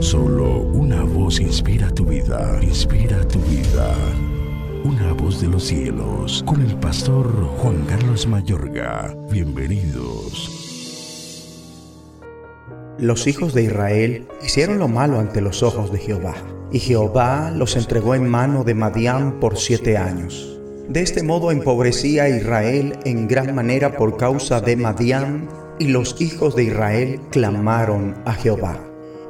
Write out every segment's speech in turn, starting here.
Solo una voz inspira tu vida, inspira tu vida. Una voz de los cielos, con el pastor Juan Carlos Mayorga. Bienvenidos. Los hijos de Israel hicieron lo malo ante los ojos de Jehová, y Jehová los entregó en mano de Madián por siete años. De este modo empobrecía a Israel en gran manera por causa de Madián, y los hijos de Israel clamaron a Jehová.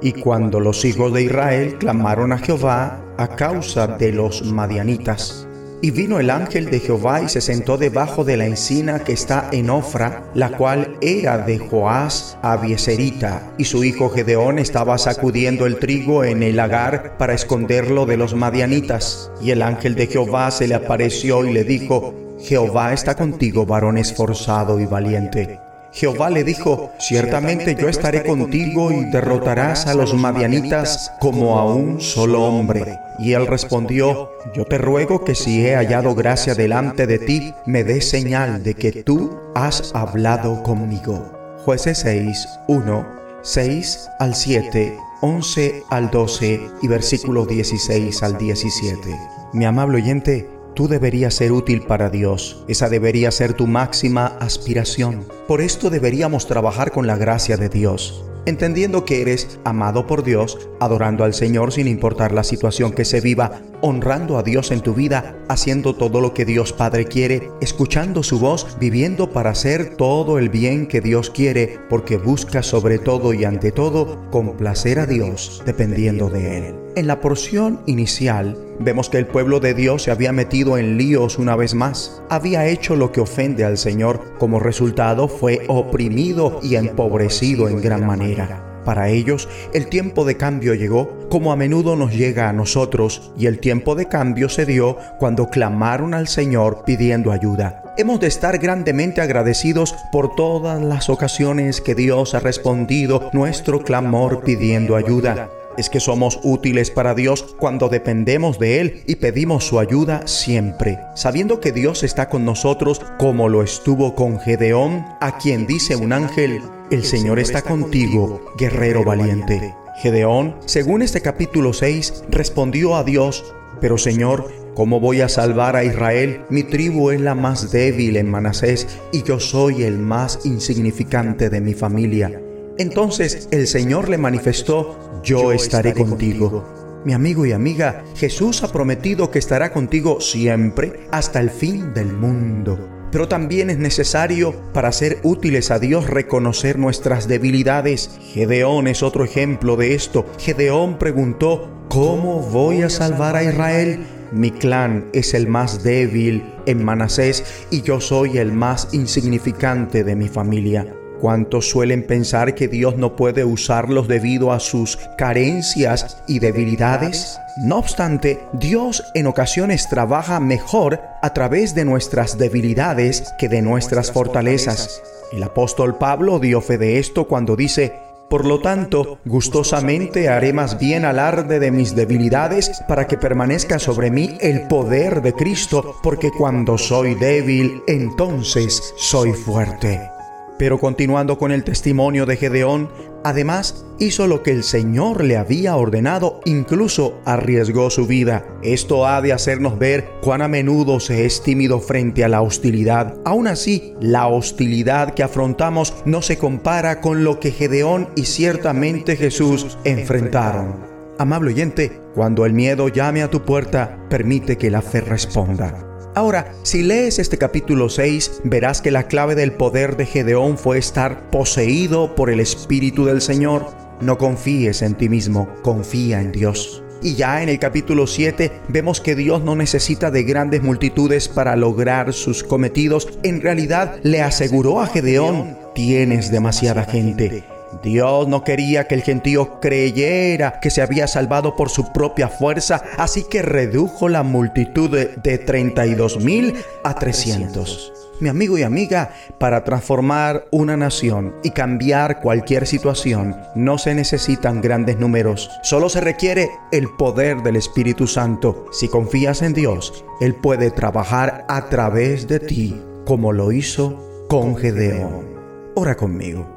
Y cuando los hijos de Israel clamaron a Jehová a causa de los madianitas, y vino el ángel de Jehová y se sentó debajo de la encina que está en Ofra, la cual era de Joás Abieserita, y su hijo Gedeón estaba sacudiendo el trigo en el lagar para esconderlo de los madianitas. Y el ángel de Jehová se le apareció y le dijo, Jehová está contigo, varón esforzado y valiente. Jehová le dijo, ciertamente yo estaré contigo y derrotarás a los madianitas como a un solo hombre. Y él respondió, yo te ruego que si he hallado gracia delante de ti, me des señal de que tú has hablado conmigo. Jueces 6, 1, 6 al 7, 11 al 12 y versículos 16 al 17. Mi amable oyente, Tú deberías ser útil para Dios. Esa debería ser tu máxima aspiración. Por esto deberíamos trabajar con la gracia de Dios entendiendo que eres amado por Dios, adorando al Señor sin importar la situación que se viva, honrando a Dios en tu vida, haciendo todo lo que Dios Padre quiere, escuchando su voz, viviendo para hacer todo el bien que Dios quiere, porque busca sobre todo y ante todo complacer a Dios, dependiendo de Él. En la porción inicial vemos que el pueblo de Dios se había metido en líos una vez más. Había hecho lo que ofende al Señor. Como resultado fue oprimido y empobrecido en gran manera. Para ellos, el tiempo de cambio llegó como a menudo nos llega a nosotros, y el tiempo de cambio se dio cuando clamaron al Señor pidiendo ayuda. Hemos de estar grandemente agradecidos por todas las ocasiones que Dios ha respondido nuestro clamor pidiendo ayuda es que somos útiles para Dios cuando dependemos de Él y pedimos su ayuda siempre, sabiendo que Dios está con nosotros como lo estuvo con Gedeón, a quien dice un ángel, el Señor está contigo, guerrero valiente. Gedeón, según este capítulo 6, respondió a Dios, pero Señor, ¿cómo voy a salvar a Israel? Mi tribu es la más débil en Manasés y yo soy el más insignificante de mi familia. Entonces el Señor le manifestó, yo estaré contigo. Mi amigo y amiga, Jesús ha prometido que estará contigo siempre hasta el fin del mundo. Pero también es necesario para ser útiles a Dios reconocer nuestras debilidades. Gedeón es otro ejemplo de esto. Gedeón preguntó, ¿cómo voy a salvar a Israel? Mi clan es el más débil en Manasés y yo soy el más insignificante de mi familia. ¿Cuántos suelen pensar que Dios no puede usarlos debido a sus carencias y debilidades? No obstante, Dios en ocasiones trabaja mejor a través de nuestras debilidades que de nuestras fortalezas. El apóstol Pablo dio fe de esto cuando dice, por lo tanto, gustosamente haré más bien alarde de mis debilidades para que permanezca sobre mí el poder de Cristo, porque cuando soy débil, entonces soy fuerte. Pero continuando con el testimonio de Gedeón, además hizo lo que el Señor le había ordenado, incluso arriesgó su vida. Esto ha de hacernos ver cuán a menudo se es tímido frente a la hostilidad. Aún así, la hostilidad que afrontamos no se compara con lo que Gedeón y ciertamente Jesús enfrentaron. Amable oyente, cuando el miedo llame a tu puerta, permite que la fe responda. Ahora, si lees este capítulo 6, verás que la clave del poder de Gedeón fue estar poseído por el Espíritu del Señor. No confíes en ti mismo, confía en Dios. Y ya en el capítulo 7 vemos que Dios no necesita de grandes multitudes para lograr sus cometidos. En realidad le aseguró a Gedeón, tienes demasiada gente Dios no quería que el gentío creyera que se había salvado por su propia fuerza, así que redujo la multitud de, 32 mil a 300. Mi amigo y amiga, para transformar una nación y cambiar cualquier situación no se necesitan grandes números, solo se requiere el poder del Espíritu Santo. Si confías en Dios, Él puede trabajar a través de ti como lo hizo con Gedeón. Ora conmigo.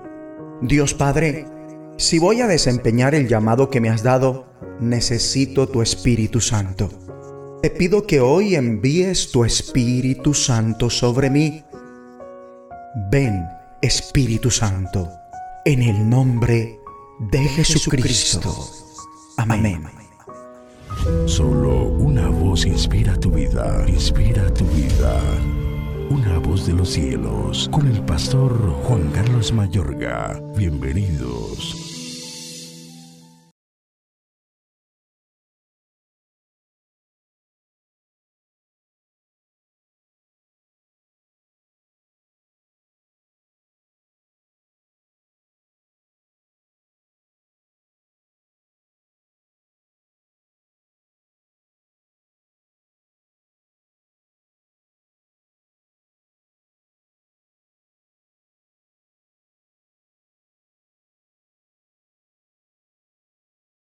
Dios Padre, Si voy a desempeñar el llamado que me has dado, necesito tu Espíritu Santo. Te pido que hoy envíes tu Espíritu Santo sobre mí. Ven, Espíritu Santo, en el nombre de Jesucristo. Amén. Solo una voz inspira tu vida, inspira tu vida. Una voz de los cielos, con el pastor Juan Carlos Mayorga. Bienvenidos.